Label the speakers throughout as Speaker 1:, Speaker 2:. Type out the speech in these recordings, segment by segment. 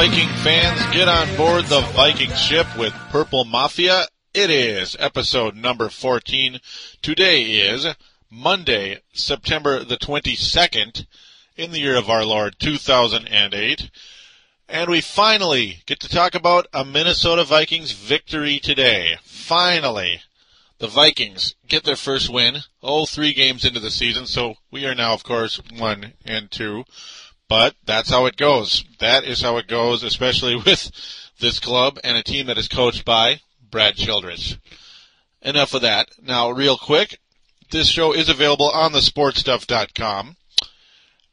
Speaker 1: Viking fans, get on board the Viking ship with Purple Mafia. It is episode number 14. Today is Monday, September the 22nd in the year of our Lord 2008. And we finally get to talk about a Minnesota Vikings victory today. Finally, the Vikings get their first win. Oh, three games into the season, so we are now, of course, one and two. But that's how it goes. That is how it goes, especially with this club and a team that is coached by Brad Childress. Enough of that. Now, real quick, this show is available on the sportstuff.com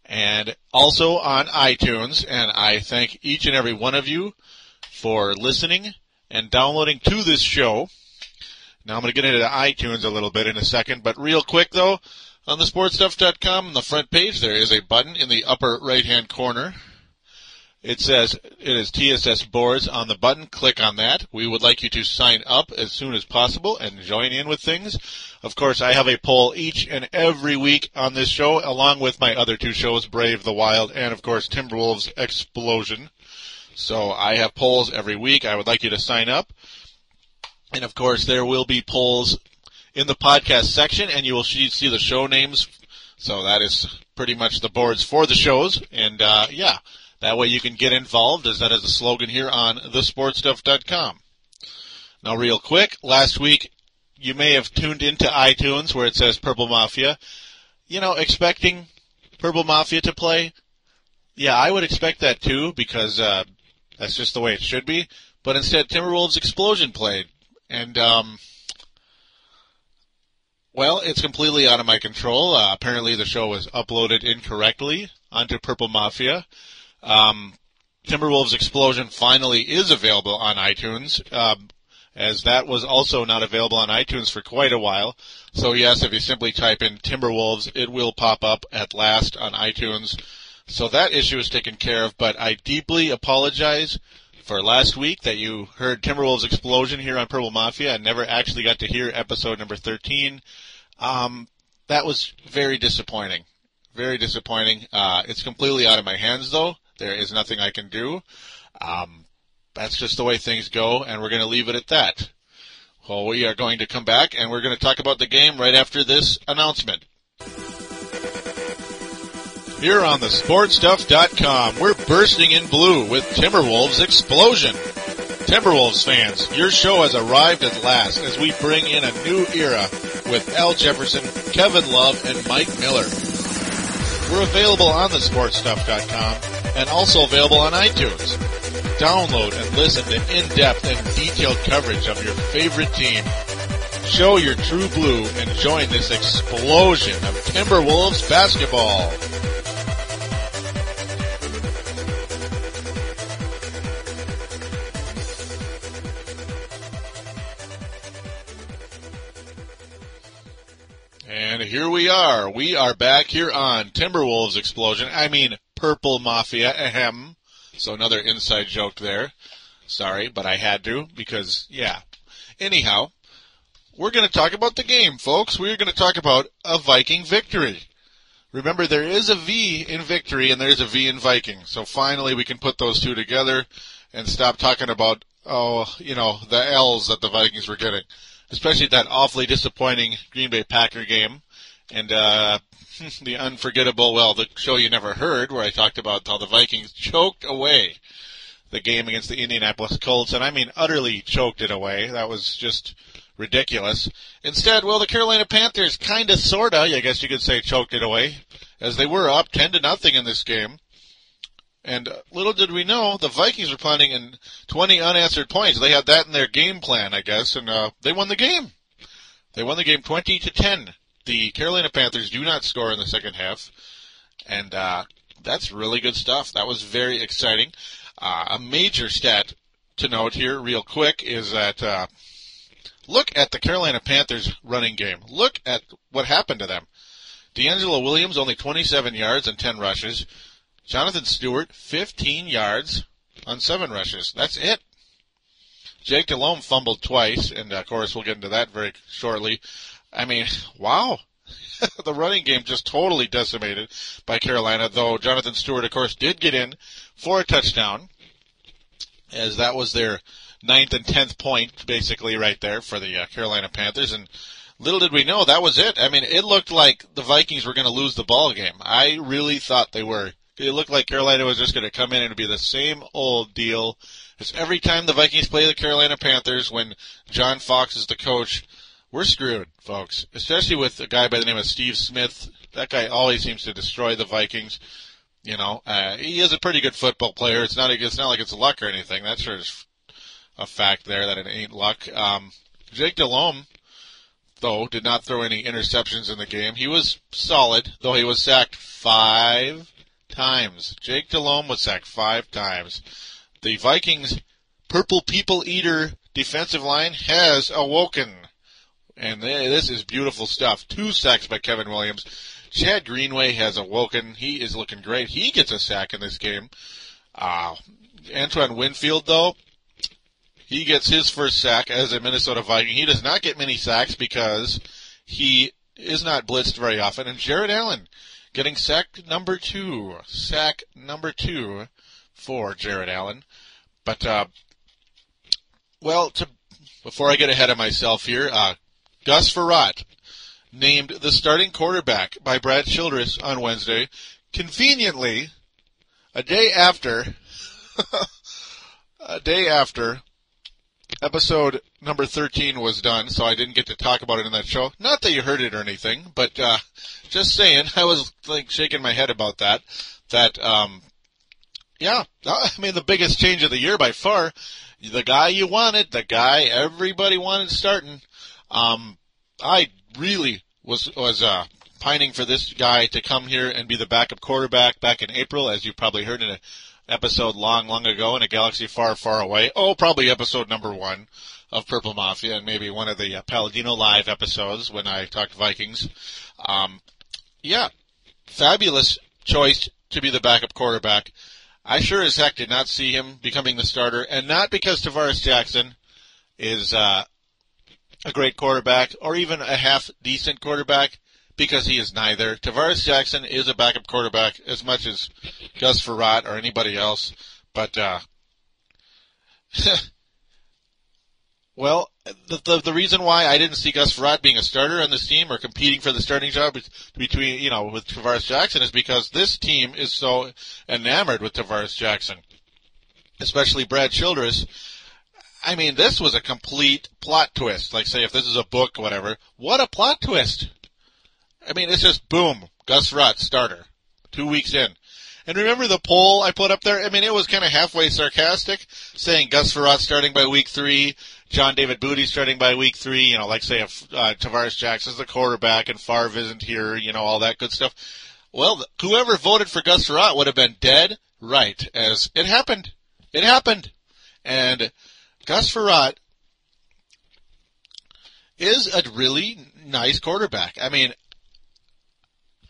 Speaker 1: and also on iTunes. And I thank each and every one of you for listening and downloading to this show. Now I'm going to get into iTunes a little bit in a second, but real quick though, on the sportstuff.com on the front page there is a button in the upper right hand corner. It says it is TSS boards on the button. Click on that. We would like you to sign up as soon as possible and join in with things. Of course, I have a poll each and every week on this show, along with my other two shows, Brave the Wild and of course Timberwolves Explosion. So I have polls every week. I would like you to sign up. And of course, there will be polls in the podcast section, and you will see the show names. So that is pretty much the boards for the shows. And uh, yeah, that way you can get involved, as that is the slogan here on thesportstuff.com. Now, real quick, last week you may have tuned into iTunes where it says Purple Mafia. You know, expecting Purple Mafia to play. Yeah, I would expect that too because uh, that's just the way it should be. But instead, Timberwolves Explosion played. And, um, well, it's completely out of my control. Uh, apparently, the show was uploaded incorrectly onto Purple Mafia. Um, Timberwolves Explosion finally is available on iTunes, um, as that was also not available on iTunes for quite a while. So yes, if you simply type in Timberwolves, it will pop up at last on iTunes. So that issue is taken care of, but I deeply apologize for last week that you heard Timberwolves Explosion here on Purple Mafia I never actually got to hear episode number 13. Um, that was very disappointing. Very disappointing. Uh, it's completely out of my hands though. There is nothing I can do. Um, that's just the way things go and we're going to leave it at that. Well, we are going to come back and we're going to talk about the game right after this announcement. Here on the sportstuff.com, we're bursting in blue with Timberwolves Explosion. Timberwolves fans, your show has arrived at last as we bring in a new era with Al Jefferson, Kevin Love, and Mike Miller. We're available on the sportstuff.com and also available on iTunes. Download and listen to in-depth and detailed coverage of your favorite team. Show your true blue and join this explosion of Timberwolves basketball. Here we are. We are back here on Timberwolves Explosion. I mean, Purple Mafia. Ahem. So another inside joke there. Sorry, but I had to because, yeah. Anyhow, we're going to talk about the game, folks. We're going to talk about a Viking victory. Remember, there is a V in victory and there's a V in Viking. So finally we can put those two together and stop talking about, oh, you know, the L's that the Vikings were getting especially that awfully disappointing Green Bay Packer game, and uh, the unforgettable, well, the show you never heard, where I talked about how the Vikings choked away the game against the Indianapolis Colts, and I mean utterly choked it away. That was just ridiculous. Instead, well, the Carolina Panthers kind of, sorta, I guess you could say, choked it away, as they were up ten to nothing in this game. And little did we know, the Vikings were planning in 20 unanswered points. They had that in their game plan, I guess, and uh, they won the game. They won the game 20 to 10. The Carolina Panthers do not score in the second half, and uh, that's really good stuff. That was very exciting. Uh, a major stat to note here, real quick, is that uh, look at the Carolina Panthers running game. Look at what happened to them. DeAngelo Williams only 27 yards and 10 rushes. Jonathan Stewart, 15 yards on seven rushes. That's it. Jake Delhomme fumbled twice, and of course we'll get into that very shortly. I mean, wow. the running game just totally decimated by Carolina, though Jonathan Stewart, of course, did get in for a touchdown. as that was their ninth and tenth point, basically, right there for the uh, Carolina Panthers. And little did we know that was it. I mean, it looked like the Vikings were going to lose the ball game. I really thought they were. It looked like Carolina was just going to come in and be the same old deal. Because every time the Vikings play the Carolina Panthers, when John Fox is the coach, we're screwed, folks. Especially with a guy by the name of Steve Smith. That guy always seems to destroy the Vikings. You know, uh, he is a pretty good football player. It's not. It's not like it's luck or anything. That's sure a fact there that it ain't luck. Um, Jake Delhomme, though, did not throw any interceptions in the game. He was solid, though he was sacked five times. Jake Delhomme was sacked five times. The Vikings' purple people eater defensive line has awoken. And this is beautiful stuff. Two sacks by Kevin Williams. Chad Greenway has awoken. He is looking great. He gets a sack in this game. Uh, Antoine Winfield, though, he gets his first sack as a Minnesota Viking. He does not get many sacks because he is not blitzed very often. And Jared Allen getting sack number two. Sack number two for Jared Allen. But, uh, well, to, before I get ahead of myself here, uh, Gus Frerotte named the starting quarterback by Brad Childress on Wednesday, conveniently a day after, a day after episode number 13 was done, so I didn't get to talk about it in that show. Not that you heard it or anything, but uh, just saying, I was like shaking my head about that. That, um, yeah, I mean, the biggest change of the year by far. The guy you wanted, the guy everybody wanted starting. Um, I really was was uh, pining for this guy to come here and be the backup quarterback back in April, as you probably heard in a episode long, long ago in a galaxy far, far away. Oh, probably episode number one of Purple Mafia and maybe one of the uh, Paladino Live episodes when I talked Vikings. Um, yeah, fabulous choice to be the backup quarterback. I sure as heck did not see him becoming the starter, and not because Tarvaris Jackson is uh, a great quarterback or even a half decent quarterback because he is neither. Tarvaris Jackson is a backup quarterback as much as Gus Frerotte or anybody else, but uh, well, the, the, the reason why I didn't see Gus Frerotte being a starter on this team or competing for the starting job between you know with Tarvaris Jackson is because this team is so enamored with Tarvaris Jackson, especially Brad Childress. I mean, this was a complete plot twist. Like, say, if this is a book whatever, what a plot twist! I mean, it's just boom, Gus Frerotte, starter, two weeks in. And remember the poll I put up there? I mean, it was kind of halfway sarcastic, saying Gus Frerotte starting by week three, John David Booty starting by week three, you know, like say if uh, Tarvaris Jackson's the quarterback and Favre isn't here, you know, all that good stuff. Well, whoever voted for Gus Frerotte would have been dead right, as it happened. It happened. And Gus Frerotte is a really nice quarterback. I mean,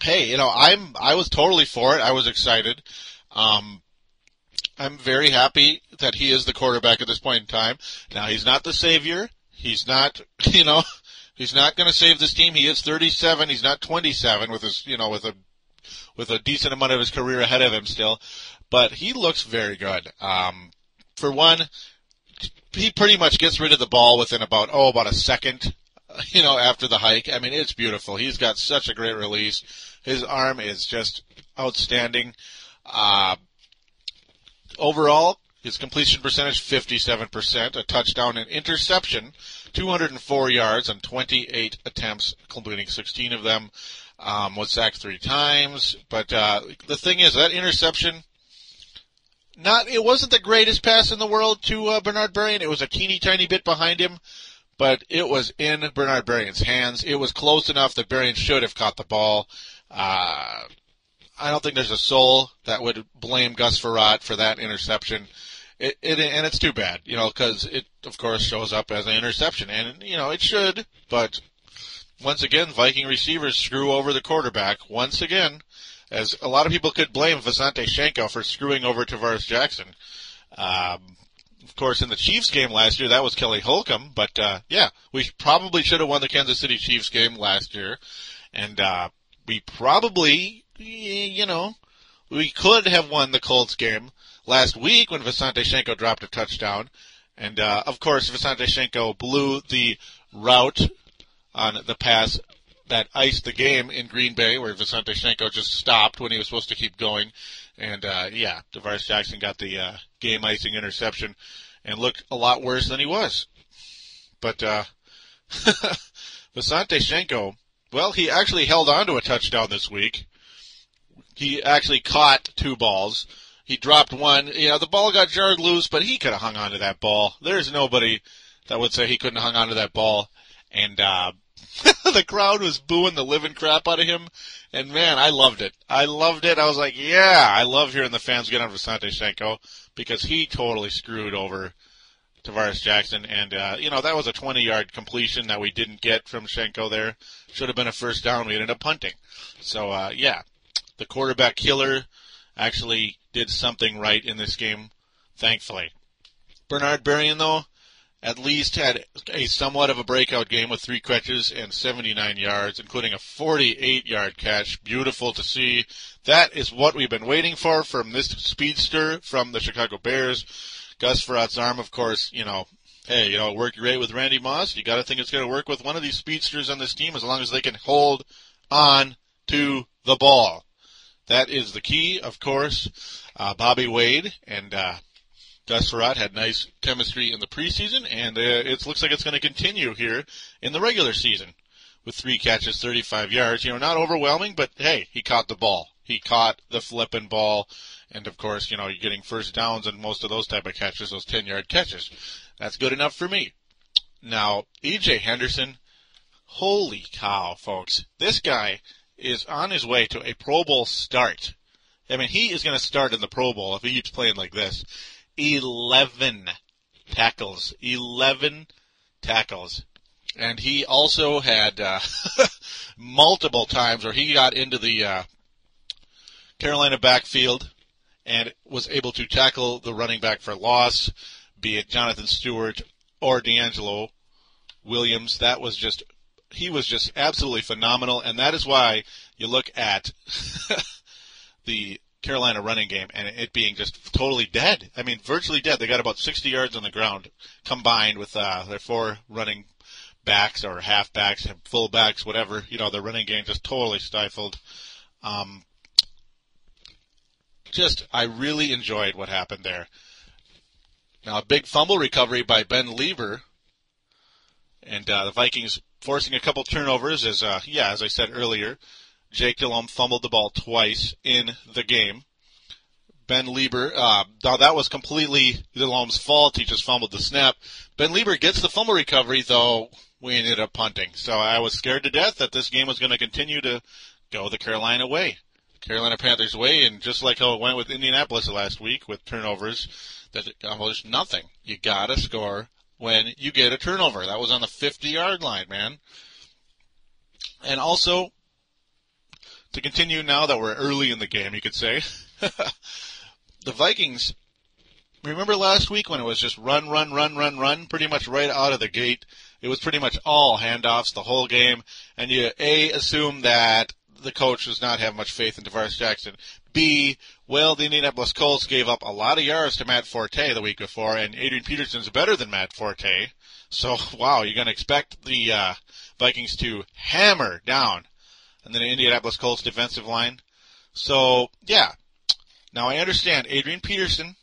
Speaker 1: hey, you know, I'm I was totally for it. I was excited. Um, I'm very happy that he is the quarterback at this point in time. Now he's not the savior. He's not, you know, he's not going to save this team. He is 37. He's not 27 with his, you know, with a with a decent amount of his career ahead of him still. But he looks very good. Um, for one, he pretty much gets rid of the ball within about oh about a second you know, after the hike. I mean, it's beautiful. He's got such a great release. His arm is just outstanding. Uh, overall, his completion percentage 57%, a touchdown and interception, 204 yards on 28 attempts, completing 16 of them. Um, was sacked three times, but uh, the thing is that interception. Not, it wasn't the greatest pass in the world to uh, Bernard Berrian. It was a teeny tiny bit behind him, but it was in Bernard Berrian's hands. It was close enough that Berrian should have caught the ball. Uh, I don't think there's a soul that would blame Gus Frerotte for that interception. It, it and it's too bad, you know, because it of course shows up as an interception, and you know it should, but once again, Viking receivers screw over the quarterback once again, as a lot of people could blame Visanthe Shiancoe for screwing over Tarvaris Jackson. Um, of course, in the Chiefs game last year, that was Kelly Holcomb. But uh, yeah, we probably should have won the Kansas City Chiefs game last year, and uh, we probably, you know, we could have won the Colts game last week when Visanthe Shiancoe dropped a touchdown. And, uh, of course, Visanthe Shiancoe blew the route on the pass that iced the game in Green Bay where Visanthe Shiancoe just stopped when he was supposed to keep going. And, uh, yeah, Tarvaris Jackson got the, uh, game icing interception and looked a lot worse than he was. But, uh, Visanthe Shiancoe, well, he actually held on to a touchdown this week. He actually caught two balls. He dropped one. You know, the ball got jarred loose, but he could have hung on to that ball. There's nobody that would say he couldn't have hung on to that ball. And, uh, the crowd was booing the living crap out of him. And man, I loved it. I loved it. I was like, yeah, I love hearing the fans get on Visanthe Shiancoe because he totally screwed over Tarvaris Jackson. And, uh, you know, that was a 20 yard completion that we didn't get from Shiancoe there. Should have been a first down. We ended up punting. So, uh, yeah, the quarterback killer actually did something right in this game, thankfully. Bernard Berrian, though, at least had a somewhat of a breakout game with three catches and 79 yards, including a 48 yard catch. Beautiful to see. That is what we've been waiting for from this speedster from the Chicago Bears. Gus Frerotte's arm, of course, you know, hey, you know, it worked great with Randy Moss. You got to think it's going to work with one of these speedsters on this team as long as they can hold on to the ball. That is the key, of course. Uh, Bobby Wade and uh, Frerotte had nice chemistry in the preseason, and uh, it looks like it's going to continue here in the regular season with three catches, 35 yards. You know, not overwhelming, but hey, he caught the ball. He caught the flipping ball, and of course, you know, you're getting first downs and most of those type of catches, those 10 yard catches. That's good enough for me. Now, EJ Henderson, holy cow, folks. This guy is on his way to a Pro Bowl start. I mean, he is going to start in the Pro Bowl if he keeps playing like this. 11 tackles. 11 tackles. And he also had uh, multiple times where he got into the uh, Carolina backfield and was able to tackle the running back for loss, be it Jonathan Stewart or DeAngelo Williams. That was just he was just absolutely phenomenal, and that is why you look at the Carolina running game and it being just totally dead. I mean, virtually dead. They got about 60 yards on the ground combined with uh, their four running backs or half backs, full backs, whatever. You know, their running game just totally stifled. Um, just, I really enjoyed what happened there. Now, a big fumble recovery by Ben Leber, and uh, the Vikings forcing a couple turnovers. As uh, yeah, as I said earlier, Jake Delhomme fumbled the ball twice in the game. Ben Leber, uh, that was completely Delhomme's fault. He just fumbled the snap. Ben Leber gets the fumble recovery, though we ended up punting. So I was scared to death that this game was going to continue to go the Carolina way. Carolina Panthers way, and just like how it went with Indianapolis last week with turnovers, that accomplished nothing. You gotta score when you get a turnover. That was on the 50 yard line, man. And also, to continue now that we're early in the game, you could say, the Vikings, remember last week when it was just run, run, run, run, run, pretty much right out of the gate? It was pretty much all handoffs the whole game, and you A, assume that the coach does not have much faith in Tarvaris Jackson. B, well, the Indianapolis Colts gave up a lot of yards to Matt Forte the week before, and Adrian Peterson's better than Matt Forte. So, wow, you're going to expect the uh, Vikings to hammer down and then the Indianapolis Colts defensive line. So, yeah. Now, I understand Adrian Peterson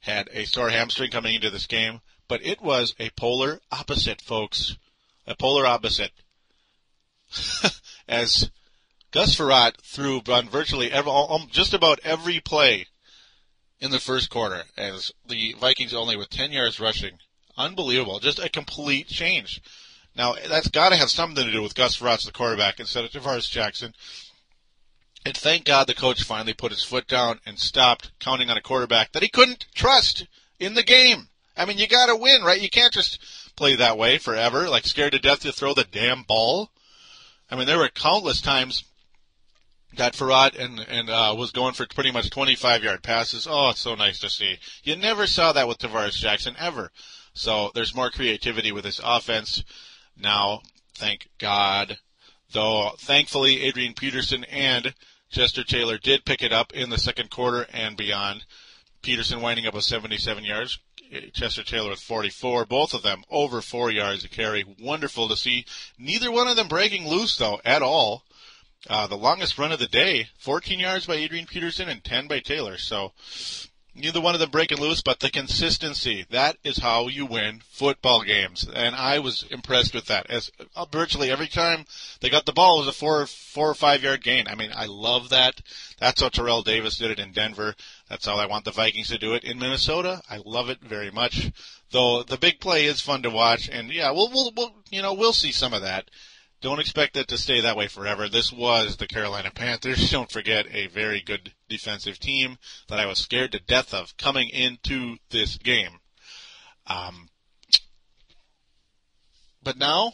Speaker 1: had a sore hamstring coming into this game, but it was a polar opposite, folks. A polar opposite. As Gus Frerotte threw on virtually every, just about every play in the first quarter, as the Vikings only with 10 yards rushing. Unbelievable. Just a complete change. Now, that's got to have something to do with Gus Frerotte, the quarterback, instead of Tarvaris Jackson. And thank God the coach finally put his foot down and stopped counting on a quarterback that he couldn't trust in the game. I mean, you got to win, right? You can't just play that way forever, like scared to death to throw the damn ball. I mean, there were countless times that Frerotte and and uh, was going for pretty much 25 yard passes. Oh, it's so nice to see. You never saw that with Tarvaris Jackson ever. So there's more creativity with this offense now. Thank God. Though thankfully Adrian Peterson and Chester Taylor did pick it up in the second quarter and beyond. Peterson winding up with 77 yards. Chester Taylor with 44. Both of them over four yards a carry. Wonderful to see. Neither one of them breaking loose though at all. Uh, the longest run of the day, 14 yards by Adrian Peterson and 10 by Taylor. So neither one of them breaking loose, but the consistency. That is how you win football games. And I was impressed with that. As uh, virtually every time they got the ball, it was a four, four or five yard gain. I mean, I love that. That's how Terrell Davis did it in Denver. That's how I want the Vikings to do it in Minnesota. I love it very much. Though the big play is fun to watch, and yeah, we'll, we'll, we'll you know, we'll see some of that. Don't expect it to stay that way forever. This was the Carolina Panthers. Don't forget a very good defensive team that I was scared to death of coming into this game. Um, but now,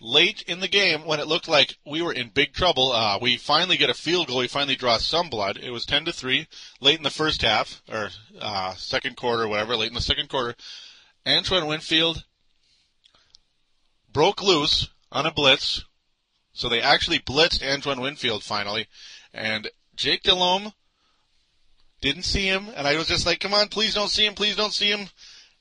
Speaker 1: late in the game, when it looked like we were in big trouble, uh, we finally get a field goal. We finally draw some blood. It was ten to three late in the first half or uh, second quarter, whatever. Late in the second quarter, Antoine Winfield broke loose on a blitz. So they actually blitzed Antoine Winfield finally, and Jake Delhomme didn't see him, and I was just like, "Come on, please don't see him, please don't see him."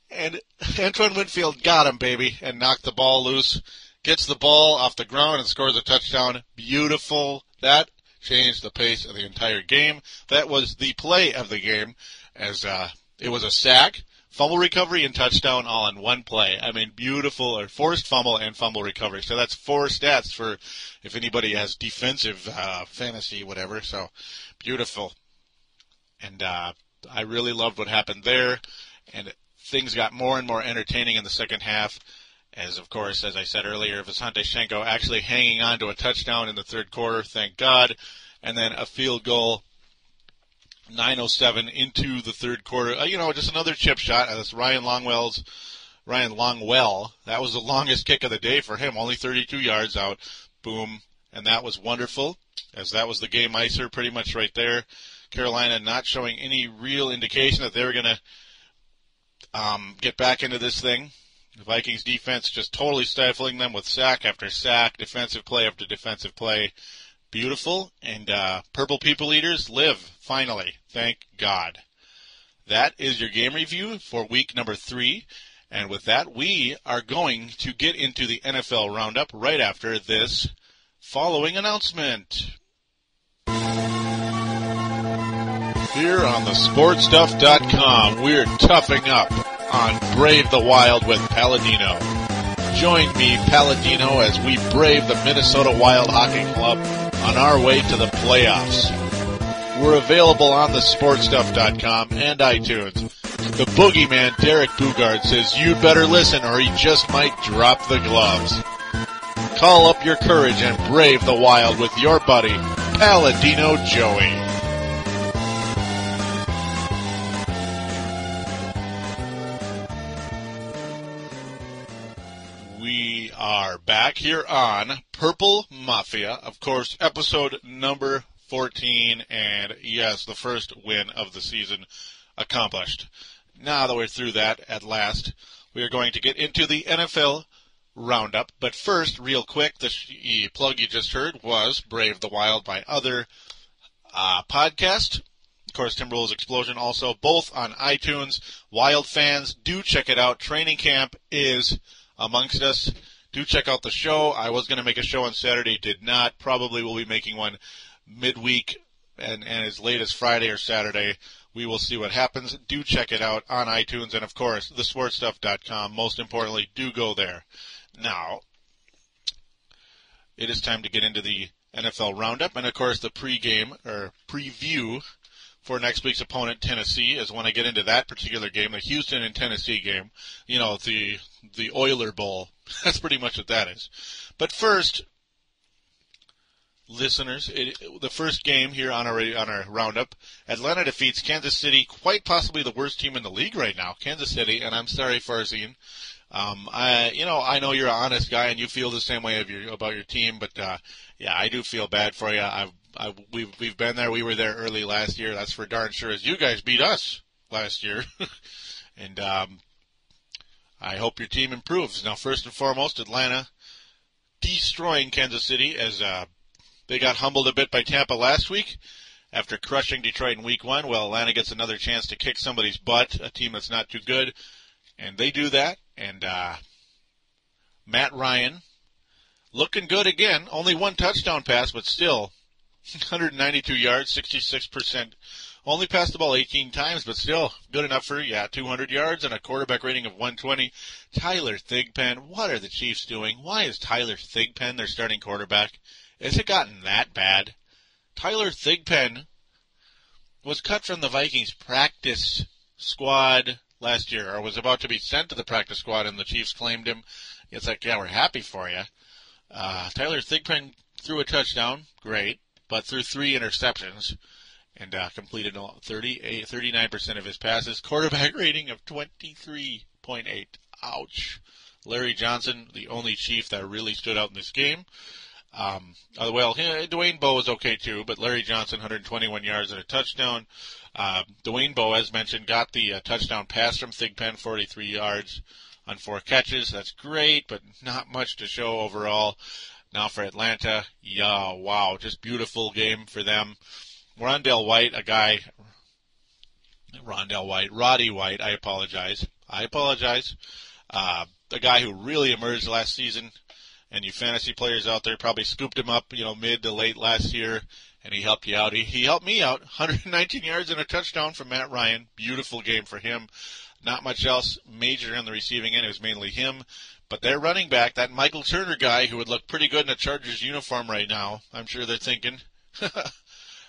Speaker 1: And Antoine Winfield got him, baby, and knocked the ball loose. Gets the ball off the ground and scores a touchdown. Beautiful. That changed the pace of the entire game. That was the play of the game, as uh, it was a sack fumble recovery and touchdown all in one play. I mean, beautiful or forced fumble and fumble recovery. So that's four stats for if anybody has defensive uh, fantasy, whatever. So beautiful. And uh, I really loved what happened there. And things got more and more entertaining in the second half. As of course, as I said earlier, Visanthe Shiancoe actually hanging on to a touchdown in the third quarter, thank God, and then a field goal 907 into the third quarter. Uh, you know, just another chip shot. That's Ryan Longwell's Ryan Longwell. That was the longest kick of the day for him, only 32 yards out. Boom, and that was wonderful. As that was the game icer, pretty much right there. Carolina not showing any real indication that they were going to um, get back into this thing. The Vikings defense just totally stifling them with sack after sack, defensive play after defensive play beautiful, and uh, Purple People Eaters live, finally. Thank God. That is your game review for week number three. And with that, we are going to get into the NFL Roundup right after this following announcement. Here on the sportstuff.com, we're toughing up on Brave the Wild with Paladino. Join me, Paladino, as we brave the Minnesota Wild Hockey Club on our way to the playoffs. We're available on the sportstuff.com and iTunes. The boogeyman Derek Boogaard says you'd better listen or he just might drop the gloves. Call up your courage and brave the wild with your buddy, Paladino Joey. Back here on Purple Mafia, of course, episode number 14, and yes, the first win of the season accomplished. Now that we're through that at last, we are going to get into the NFL roundup. But first, real quick, the plug you just heard was Brave the Wild by other uh, podcast. Of course, Timberwolves Explosion also both on iTunes. Wild fans, do check it out. Training camp is amongst us do check out the show. I was going to make a show on Saturday, did not. Probably will be making one midweek and, and as late as Friday or Saturday. We will see what happens. Do check it out on iTunes and of course thesportstuff.com. Most importantly, do go there. Now, it is time to get into the NFL roundup and of course the pregame or preview for next week's opponent, Tennessee, is when I get into that particular game, the Houston and Tennessee game. You know, the the Oiler Bowl. That's pretty much what that is. But first, listeners, it, the first game here on our on our roundup, Atlanta defeats Kansas City, quite possibly the worst team in the league right now, Kansas City. And I'm sorry, Farzine. Um, I, you know, I know you're an honest guy and you feel the same way your, about your team, but uh, yeah, I do feel bad for you. I've, I, we've we've been there. We were there early last year. That's for darn sure. As you guys beat us last year, and um, I hope your team improves. Now, first and foremost, Atlanta destroying Kansas City as uh, They got humbled a bit by Tampa last week after crushing Detroit in week one. Well, Atlanta gets another chance to kick somebody's butt, a team that's not too good, and they do that. And uh, Matt Ryan looking good again. Only one touchdown pass, but still 192 yards, 66%. Only passed the ball 18 times, but still good enough for, yeah, 200 yards and a quarterback rating of 120. Tyler Thigpen, what are the Chiefs doing? Why is Tyler Thigpen their starting quarterback? Has it gotten that bad? Tyler Thigpen was cut from the Vikings practice squad last year, or was about to be sent to the practice squad, and the Chiefs claimed him. It's like, yeah, we're happy for you. Uh, Tyler Thigpen threw a touchdown, great, but threw three interceptions and uh, completed 30, 39% of his passes. Quarterback rating of 23.8. Ouch. Larry Johnson, the only Chief that really stood out in this game. Um, well, Dwayne Bowe was okay too, but Larry Johnson, 121 yards and a touchdown. Uh, Dwayne Bowe, as mentioned, got the uh, touchdown pass from Thigpen, 43 yards on four catches. That's great, but not much to show overall. Now for Atlanta, yeah, wow, just beautiful game for them. Rondell White, a guy, Rondell White, Roddy White, I apologize. I apologize. Uh, a guy who really emerged last season, and you fantasy players out there probably scooped him up, you know, mid to late last year, and he helped you out. He, he helped me out. 119 yards and a touchdown from Matt Ryan. Beautiful game for him. Not much else major in the receiving end. It was mainly him. But their running back, that Michael Turner guy who would look pretty good in a Chargers uniform right now, I'm sure they're thinking.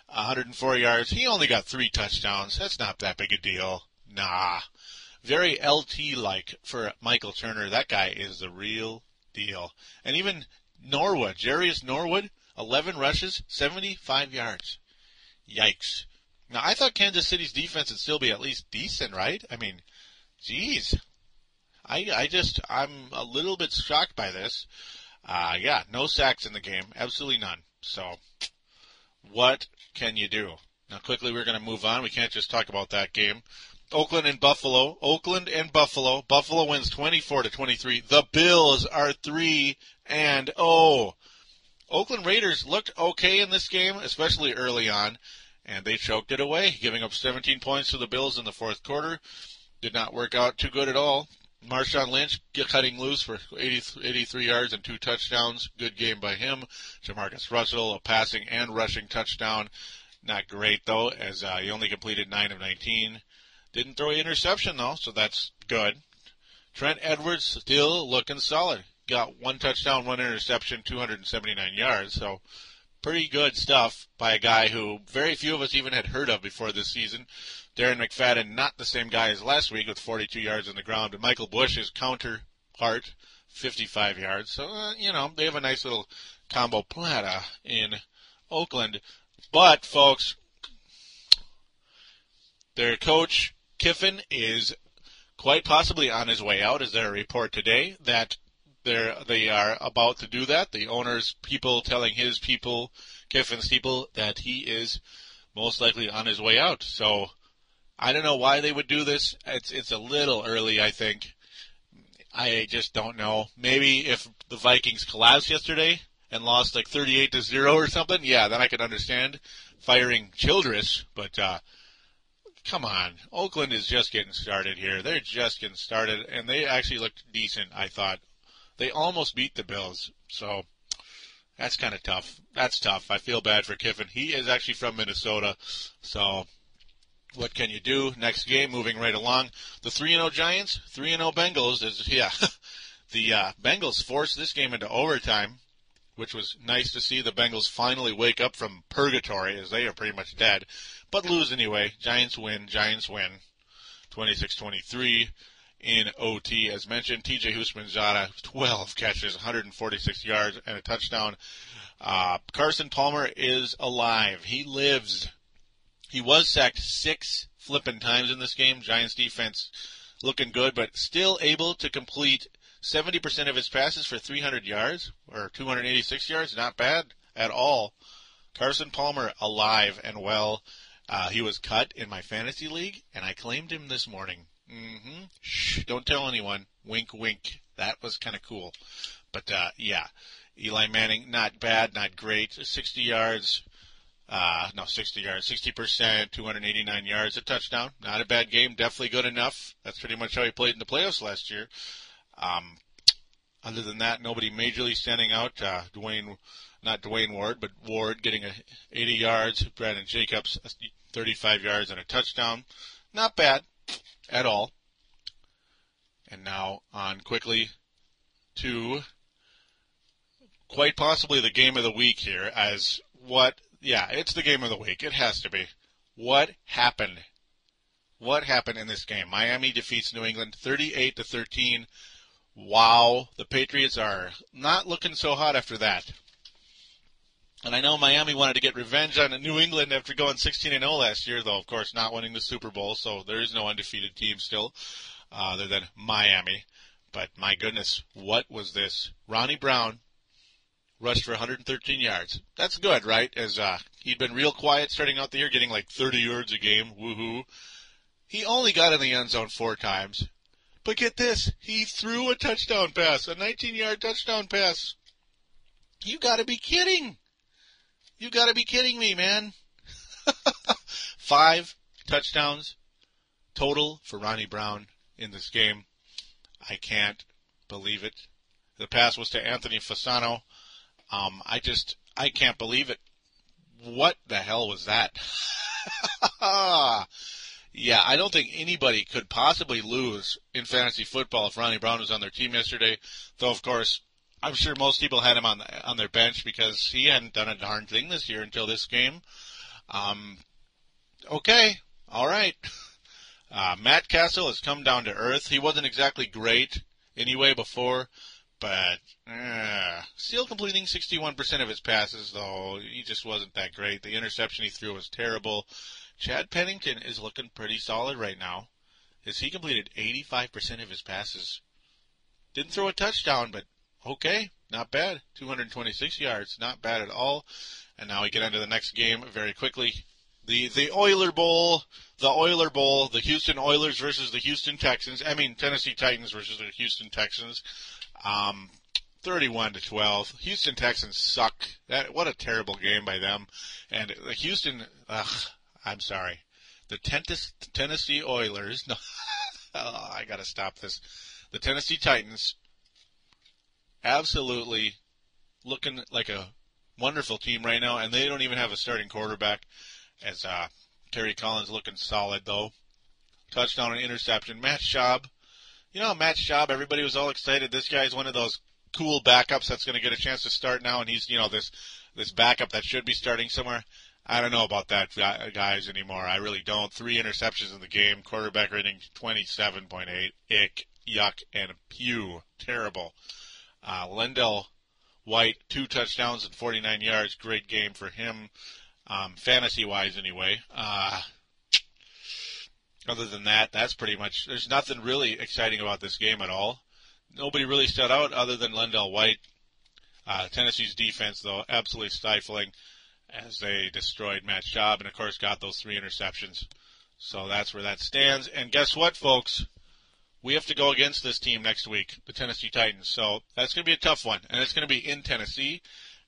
Speaker 1: 104 yards. He only got three touchdowns. That's not that big a deal. Nah. Very LT like for Michael Turner. That guy is the real deal. And even Norwood, Jerious Norwood, 11 rushes, 75 yards. Yikes. Now, I thought Kansas City's defense would still be at least decent, right? I mean, geez. I, I just, I'm a little bit shocked by this. Uh, yeah, no sacks in the game. Absolutely none. So, what can you do? Now, quickly, we're going to move on. We can't just talk about that game. Oakland and Buffalo. Oakland and Buffalo. Buffalo wins 24 to 23. The Bills are 3 and oh. Oakland Raiders looked okay in this game, especially early on and they choked it away, giving up 17 points to the Bills in the fourth quarter. Did not work out too good at all. Marshawn Lynch cutting loose for 80, 83 yards and two touchdowns. Good game by him. Jamarcus Russell, a passing and rushing touchdown. Not great though, as uh, he only completed 9 of 19. Didn't throw an interception though, so that's good. Trent Edwards still looking solid. Got one touchdown, one interception, 279 yards. So pretty good stuff by a guy who very few of us even had heard of before this season. Darren McFadden, not the same guy as last week with 42 yards on the ground, but Michael Bush, his counterpart, 55 yards. So, uh, you know, they have a nice little combo plata in Oakland. But, folks, their coach, Kiffin, is quite possibly on his way out. Is there a report today that they're they are about to do that. The owner's people telling his people, Kiffin's people, that he is most likely on his way out. So I don't know why they would do this. It's it's a little early, I think. I just don't know. Maybe if the Vikings collapsed yesterday and lost like 38 to 0 or something, yeah, then I could understand firing Childress, but uh come on. Oakland is just getting started here. They're just getting started and they actually looked decent, I thought, they almost beat the Bills, so that's kind of tough. That's tough. I feel bad for Kiffin. He is actually from Minnesota, so what can you do? Next game, moving right along. The 3 0 Giants, 3 0 Bengals is, yeah. the uh, Bengals forced this game into overtime, which was nice to see the Bengals finally wake up from purgatory as they are pretty much dead, but lose anyway. Giants win. Giants win. 26 23 in OT. As mentioned, TJ Houshmandzadeh, 12 catches, 146 yards, and a touchdown. Uh, Carson Palmer is alive. He lives. He was sacked six flipping times in this game. Giants defense looking good, but still able to complete 70% of his passes for 300 yards or 286 yards. Not bad at all. Carson Palmer alive and well. Uh, he was cut in my fantasy league, and I claimed him this morning. Mm-hmm. Shh, don't tell anyone. Wink, wink. That was kind of cool. But, uh, yeah. Eli Manning, not bad, not great. 60 yards, uh, no, 60 yards, 60%, 289 yards, a touchdown. Not a bad game, definitely good enough. That's pretty much how he played in the playoffs last year. Um, other than that, nobody majorly standing out. Uh, Dwayne, not Dwayne Ward, but Ward getting a 80 yards. Brandon Jacobs, 35 yards and a touchdown. Not bad at all. And now on quickly to quite possibly the game of the week here as what yeah, it's the game of the week. It has to be. What happened? What happened in this game? Miami defeats New England 38 to 13. Wow, the Patriots are not looking so hot after that. And I know Miami wanted to get revenge on New England after going 16 and 0 last year, though of course not winning the Super Bowl, so there is no undefeated team still, uh, other than Miami. But my goodness, what was this? Ronnie Brown rushed for 113 yards. That's good, right? As uh, he'd been real quiet starting out the year, getting like 30 yards a game. Woohoo! He only got in the end zone four times. But get this, he threw a touchdown pass, a 19-yard touchdown pass. You got to be kidding! You got to be kidding me, man! Five touchdowns total for Ronnie Brown in this game. I can't believe it. The pass was to Anthony Fasano. Um, I just, I can't believe it. What the hell was that? yeah, I don't think anybody could possibly lose in fantasy football if Ronnie Brown was on their team yesterday. Though, of course, I'm sure most people had him on on their bench because he hadn't done a darn thing this year until this game. Um, okay, all right. Uh, Matt Cassel has come down to earth. He wasn't exactly great anyway before, but uh, still completing 61% of his passes, though he just wasn't that great. The interception he threw was terrible. Chad Pennington is looking pretty solid right now, as he completed 85% of his passes. Didn't throw a touchdown, but okay, not bad. 226 yards, not bad at all. And now we get into the next game very quickly. The the Oiler Bowl, the Oiler Bowl, the Houston Oilers versus the Houston Texans. I mean Tennessee Titans versus the Houston Texans. Um, 31 to 12. Houston Texans suck. That what a terrible game by them. And the Houston, ugh, I'm sorry, the Tennessee Oilers. No, oh, I got to stop this. The Tennessee Titans, absolutely looking like a wonderful team right now, and they don't even have a starting quarterback. As uh, Terry Collins looking solid though. Touchdown and interception. Matt Schaub you know, Matt Schaub, everybody was all excited. This guy's one of those cool backups that's going to get a chance to start now, and he's, you know, this this backup that should be starting somewhere. I don't know about that guys anymore. I really don't. Three interceptions in the game, quarterback rating 27.8. Ick, yuck, and pew. Terrible. Uh, LenDale White, two touchdowns and 49 yards. Great game for him, um, fantasy wise anyway. Uh, other than that, that's pretty much. There's nothing really exciting about this game at all. Nobody really stood out other than LenDale White. Uh, Tennessee's defense, though, absolutely stifling as they destroyed Matt Schaub and, of course, got those three interceptions. So that's where that stands. And guess what, folks? We have to go against this team next week, the Tennessee Titans. So that's going to be a tough one. And it's going to be in Tennessee.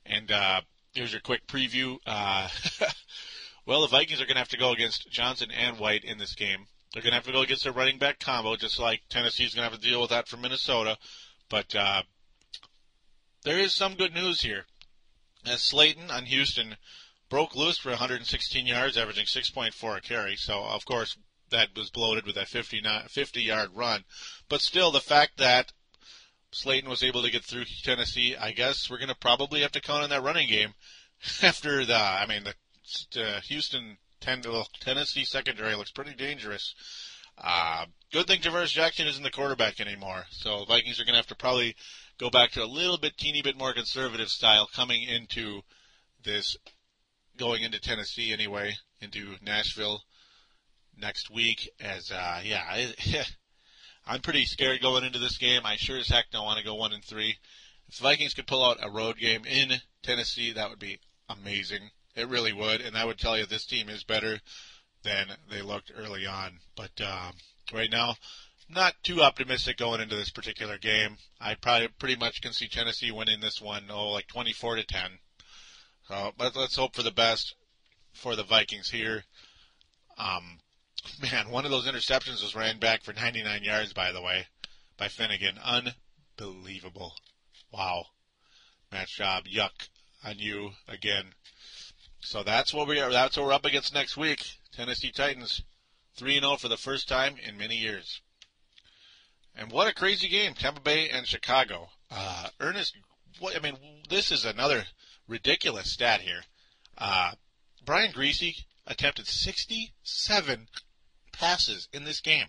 Speaker 1: And uh, here's your quick preview. Uh, Well, the Vikings are going to have to go against Johnson and White in this game. They're going to have to go against a running back combo, just like Tennessee's going to have to deal with that from Minnesota. But uh, there is some good news here. As Slaton on Houston broke loose for 116 yards, averaging 6.4 a carry. So, of course, that was bloated with that 50, 50 yard run. But still, the fact that Slaton was able to get through Tennessee, I guess we're going to probably have to count on that running game after the, I mean, the uh, Houston Tennessee secondary looks pretty dangerous. Uh, good thing Tarvaris Jackson isn't the quarterback anymore, so Vikings are going to have to probably go back to a little bit, teeny bit more conservative style coming into this, going into Tennessee anyway, into Nashville next week. As uh, yeah, I, I'm pretty scared going into this game. I sure as heck don't want to go one and three. If the Vikings could pull out a road game in Tennessee, that would be amazing. It really would, and I would tell you this team is better than they looked early on. But um, right now, not too optimistic going into this particular game. I probably pretty much can see Tennessee winning this one, oh, like 24 to 10. So but let, us hope for the best for the Vikings here. Um, man, one of those interceptions was ran back for 99 yards, by the way, by Finnegan. Unbelievable. Wow. Match job. yuck on you again. So that's what we are. That's what we're up against next week. Tennessee Titans, three and zero oh for the first time in many years. And what a crazy game, Tampa Bay and Chicago. Uh, Ernest, what, I mean, this is another ridiculous stat here. Uh, Brian Griese attempted 67 passes in this game.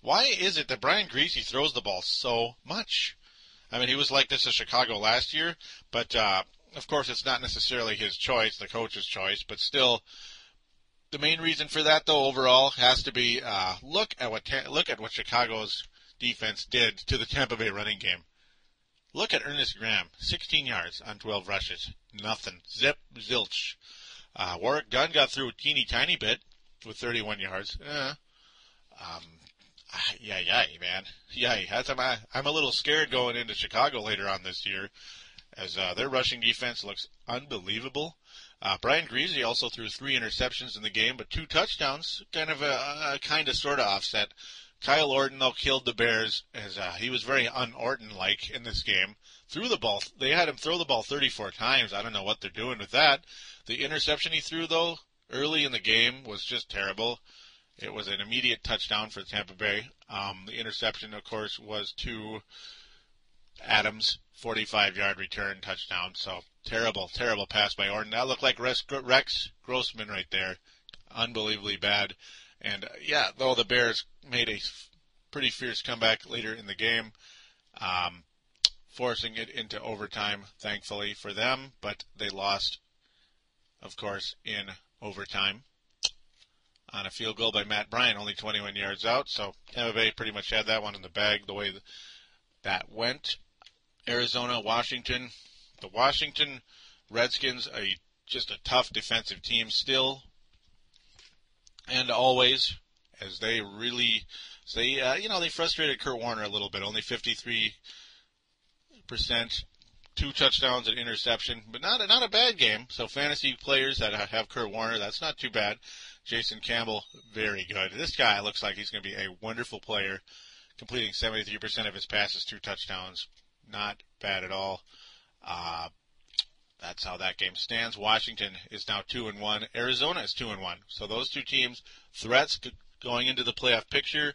Speaker 1: Why is it that Brian Griese throws the ball so much? I mean, he was like this in Chicago last year, but uh, of course, it's not necessarily his choice, the coach's choice, but still, the main reason for that, though, overall, has to be uh, look at what look at what Chicago's defense did to the Tampa Bay running game. Look at Ernest Graham, 16 yards on 12 rushes, nothing, zip, zilch. Uh, Warrick Dunn got through a teeny tiny bit with 31 yards. Eh. Um, yeah, yeah, man, yeah. I'm, I'm a little scared going into Chicago later on this year as uh, their rushing defense looks unbelievable. Uh, Brian Griese also threw three interceptions in the game, but two touchdowns, kind of a, a kind of sort of offset. Kyle Orton though killed the Bears as uh, he was very un-Orton like in this game. Threw the ball. They had him throw the ball 34 times. I don't know what they're doing with that. The interception he threw though early in the game was just terrible. It was an immediate touchdown for Tampa Bay. Um, the interception, of course, was to Adams, 45 yard return touchdown. So terrible, terrible pass by Orton. That looked like Rex Grossman right there. Unbelievably bad. And uh, yeah, though the Bears made a pretty fierce comeback later in the game, um, forcing it into overtime, thankfully for them, but they lost, of course, in overtime on a field goal by Matt Bryant, only 21 yards out. So Tampa Bay pretty much had that one in the bag the way that went. Arizona, Washington. The Washington Redskins, a just a tough defensive team still, and always, as they really, they uh, you know they frustrated Kurt Warner a little bit. Only 53 percent, two touchdowns and interception, but not a, not a bad game. So fantasy players that have Kurt Warner, that's not too bad. Jason Campbell, very good. This guy looks like he's going to be a wonderful player, completing 73% of his passes, two touchdowns not bad at all. Uh, that's how that game stands. Washington is now two and one. Arizona is two and one. So those two teams, threats going into the playoff picture.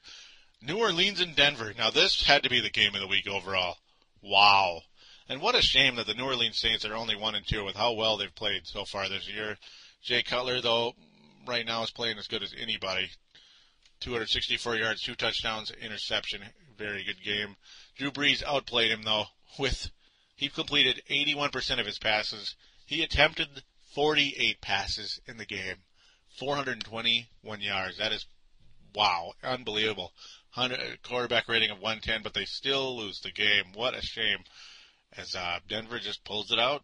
Speaker 1: New Orleans and Denver. Now this had to be the game of the week overall. Wow. And what a shame that the New Orleans Saints are only one and two with how well they've played so far this year. Jay Cutler, though, right now is playing as good as anybody. 264 yards, two touchdowns, interception. Very good game. Drew Brees outplayed him though with he completed 81% of his passes. He attempted 48 passes in the game. 421 yards. That is wow, unbelievable. 100, quarterback rating of 110, but they still lose the game. What a shame. As uh, Denver just pulls it out.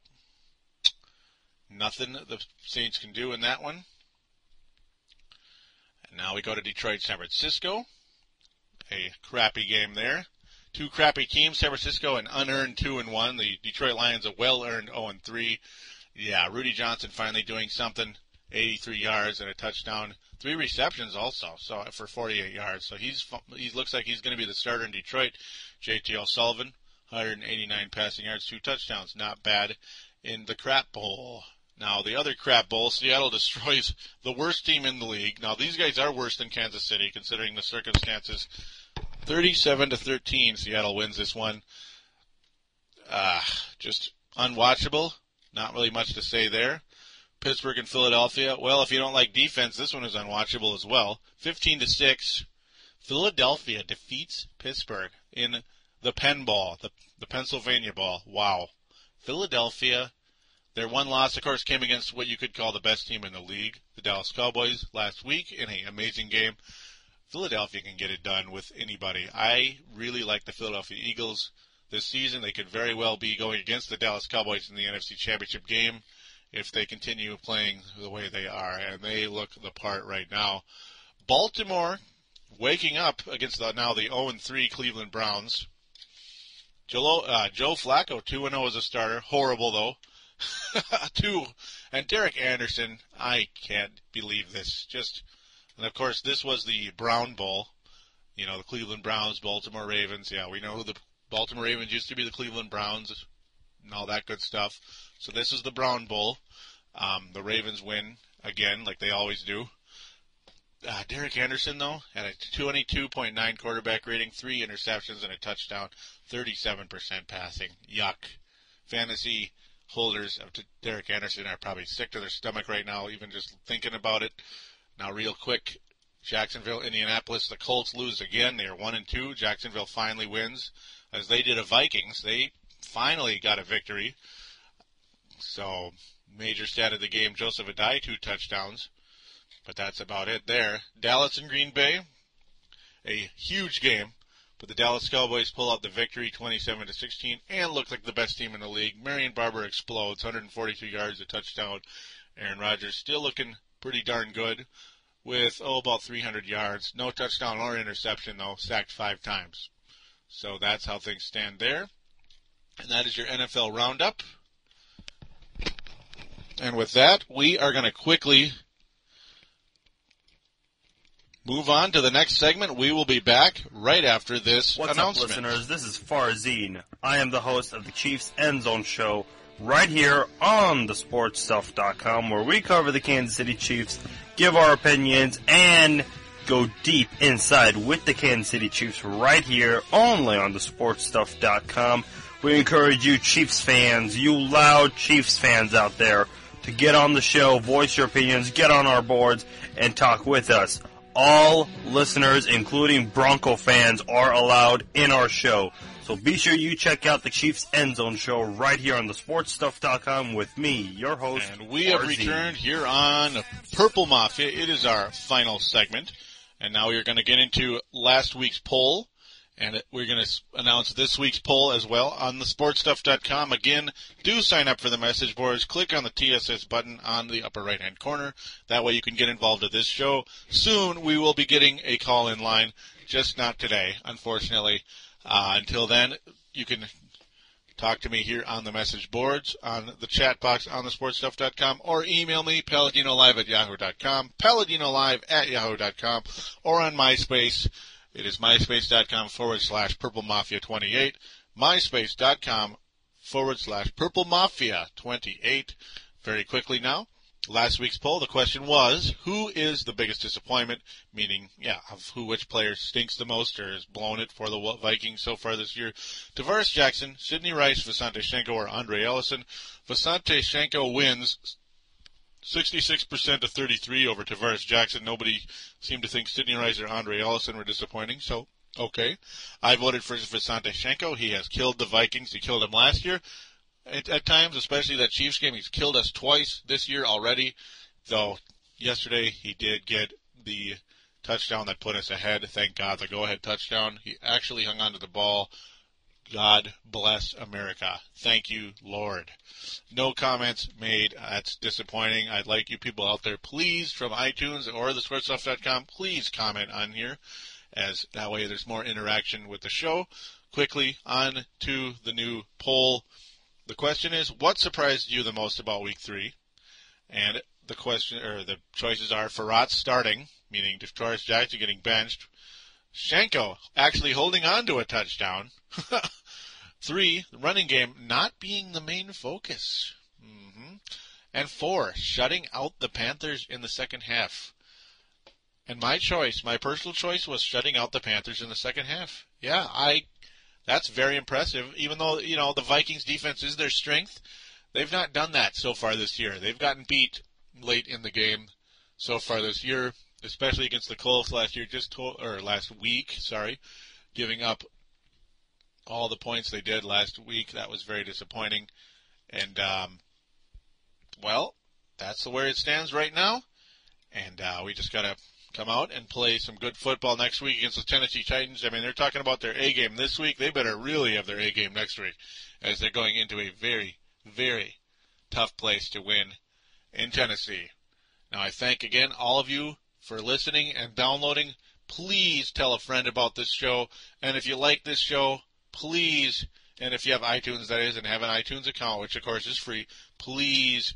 Speaker 1: Nothing the Saints can do in that one. And now we go to Detroit, San Francisco. A crappy game there two crappy teams, San Francisco an unearned two and one. The Detroit Lions a well earned zero oh and three. Yeah, Rudi Johnson finally doing something. 83 yards and a touchdown, three receptions also, so for 48 yards. So he's he looks like he's going to be the starter in Detroit. JT O'Sullivan, 189 passing yards, two touchdowns, not bad in the crap bowl. Now the other crap bowl, Seattle destroys the worst team in the league. Now these guys are worse than Kansas City considering the circumstances 37 to 13, Seattle wins this one. Uh, just unwatchable. Not really much to say there. Pittsburgh and Philadelphia. Well, if you don't like defense, this one is unwatchable as well. 15 to 6. Philadelphia defeats Pittsburgh in the Penn Ball, the, the Pennsylvania Ball. Wow. Philadelphia, their one loss, of course, came against what you could call the best team in the league, the Dallas Cowboys, last week in an amazing game. Philadelphia can get it done with anybody. I really like the Philadelphia Eagles this season. They could very well be going against the Dallas Cowboys in the NFC Championship game if they continue playing the way they are, and they look the part right now. Baltimore waking up against the now the 0 3 Cleveland Browns. Joe, uh, Joe Flacco, 2 0 as a starter. Horrible, though. Two. And Derek Anderson, I can't believe this. Just, and of course, this was the Brown Bowl. You know, the Cleveland Browns, Baltimore Ravens. Yeah, we know who the Baltimore Ravens used to be the Cleveland Browns and all that good stuff. So this is the Brown Bowl. Um, the Ravens win again, like they always do. Uh, Derek Anderson, though, had a 22.9 quarterback rating, three interceptions and a touchdown, 37% passing. Yuck. Fantasy holders of Derek Anderson are probably sick to their stomach right now, even just thinking about it. Now, real quick, Jacksonville, Indianapolis, the Colts lose again. They are one and two. Jacksonville finally wins, as they did a Vikings. They finally got a victory. So, major stat of the game: Joseph Addai two touchdowns. But that's about it there. Dallas and Green Bay, a huge game. But the Dallas Cowboys pull out the victory 27 to 16 and look like the best team in the league. Marion Barber explodes, 142 yards, a touchdown. Aaron Rodgers still looking pretty darn good with oh about 300 yards, no touchdown or interception though, sacked 5 times. So that's how things stand there. And that is your NFL roundup. And with that, we are going to quickly move on to the next segment. We will be back right after this
Speaker 2: What's
Speaker 1: announcement.
Speaker 2: up, listeners? This is Farzine. I am the host of the Chiefs End Zone Show right here on thesportstuff.com where we cover the Kansas City Chiefs, give our opinions, and go deep inside with the Kansas City Chiefs right here only on thesportstuff.com. We encourage you Chiefs fans, you loud Chiefs fans out there, to get on the show, voice your opinions, get on our boards, and talk with us all listeners, including Bronco fans, are allowed in our show. So be sure you check out the Chiefs End Zone show right here on thesportstuff.com with me, your host.
Speaker 1: And we have
Speaker 2: RZ.
Speaker 1: returned here on Purple Mafia. It is our final segment. And now we are going to get into last week's poll. And we're going to announce this week's poll as well on thesportstuff.com. Again, do sign up for the message boards. Click on the TSS button on the upper right hand corner. That way you can get involved with this show. Soon we will be getting a call in line, just not today, unfortunately. Uh, until then, you can talk to me here on the message boards, on the chat box on thesportstuff.com, or email me, paladinolive at yahoo.com, paladinolive at yahoo.com, or on MySpace. It is myspace.com forward slash purple mafia 28, myspace.com forward slash purple mafia 28. Very quickly now. Last week's poll, the question was, who is the biggest disappointment? Meaning, yeah, of who, which player stinks the most or has blown it for the Vikings so far this year. Tarvaris Jackson, Sidney Rice, Visanthe Shiancoe, or Aundrae Allison. Visanthe Shiancoe wins 66% to 33 over Tarvaris Jackson. Nobody seemed to think Sidney Rice or Aundrae Allison were disappointing, so okay. I voted for Visanthe Shiancoe. He has killed the Vikings. He killed them last year. At, at times, especially that Chiefs game, he's killed us twice this year already. Though yesterday he did get the touchdown that put us ahead. Thank God, the go-ahead touchdown. He actually hung onto the ball. God bless America. Thank you, Lord. No comments made. That's disappointing. I'd like you people out there, please, from iTunes or thesportstuff.com, please comment on here, as that way there's more interaction with the show. Quickly on to the new poll. The question is, what surprised you the most about week three? And the question, or the choices are Frerotte starting, meaning Tarvaris Jackson getting benched. Shiancoe actually holding on to a touchdown. Three, the running game not being the main focus. hmm And four, shutting out the Panthers in the second half. And my choice, my personal choice was shutting out the Panthers in the second half. Yeah, I that's very impressive. Even though, you know, the Vikings defense is their strength, they've not done that so far this year. They've gotten beat late in the game so far this year, especially against the Colts last year, just to, or last week, sorry, giving up all the points they did last week. That was very disappointing. And, um, well, that's the way it stands right now. And uh, we just got to come out and play some good football next week against the Tennessee Titans. I mean, they're talking about their A game this week. They better really have their A game next week as they're going into a very, very tough place to win in Tennessee. Now, I thank again all of you for listening and downloading please tell a friend about this show. And if you like this show, please, and if you have iTunes, that is, and have an iTunes account, which of course is free, please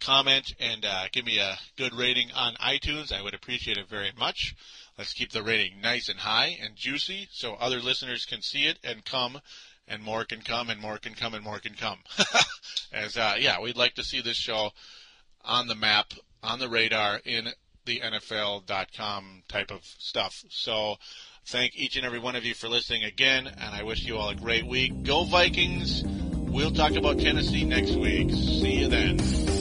Speaker 1: comment and uh, give me a good rating on iTunes. I would appreciate it very much. Let's keep the rating nice and high and juicy so other listeners can see it and come and more can come and more can come and more can come. As uh, yeah, we'd like to see this show on the map, on the radar in the NFL.com type of stuff. So thank each and every one of you for listening again, and I wish you all a great week. Go Vikings! We'll talk about Tennessee next week. See you then.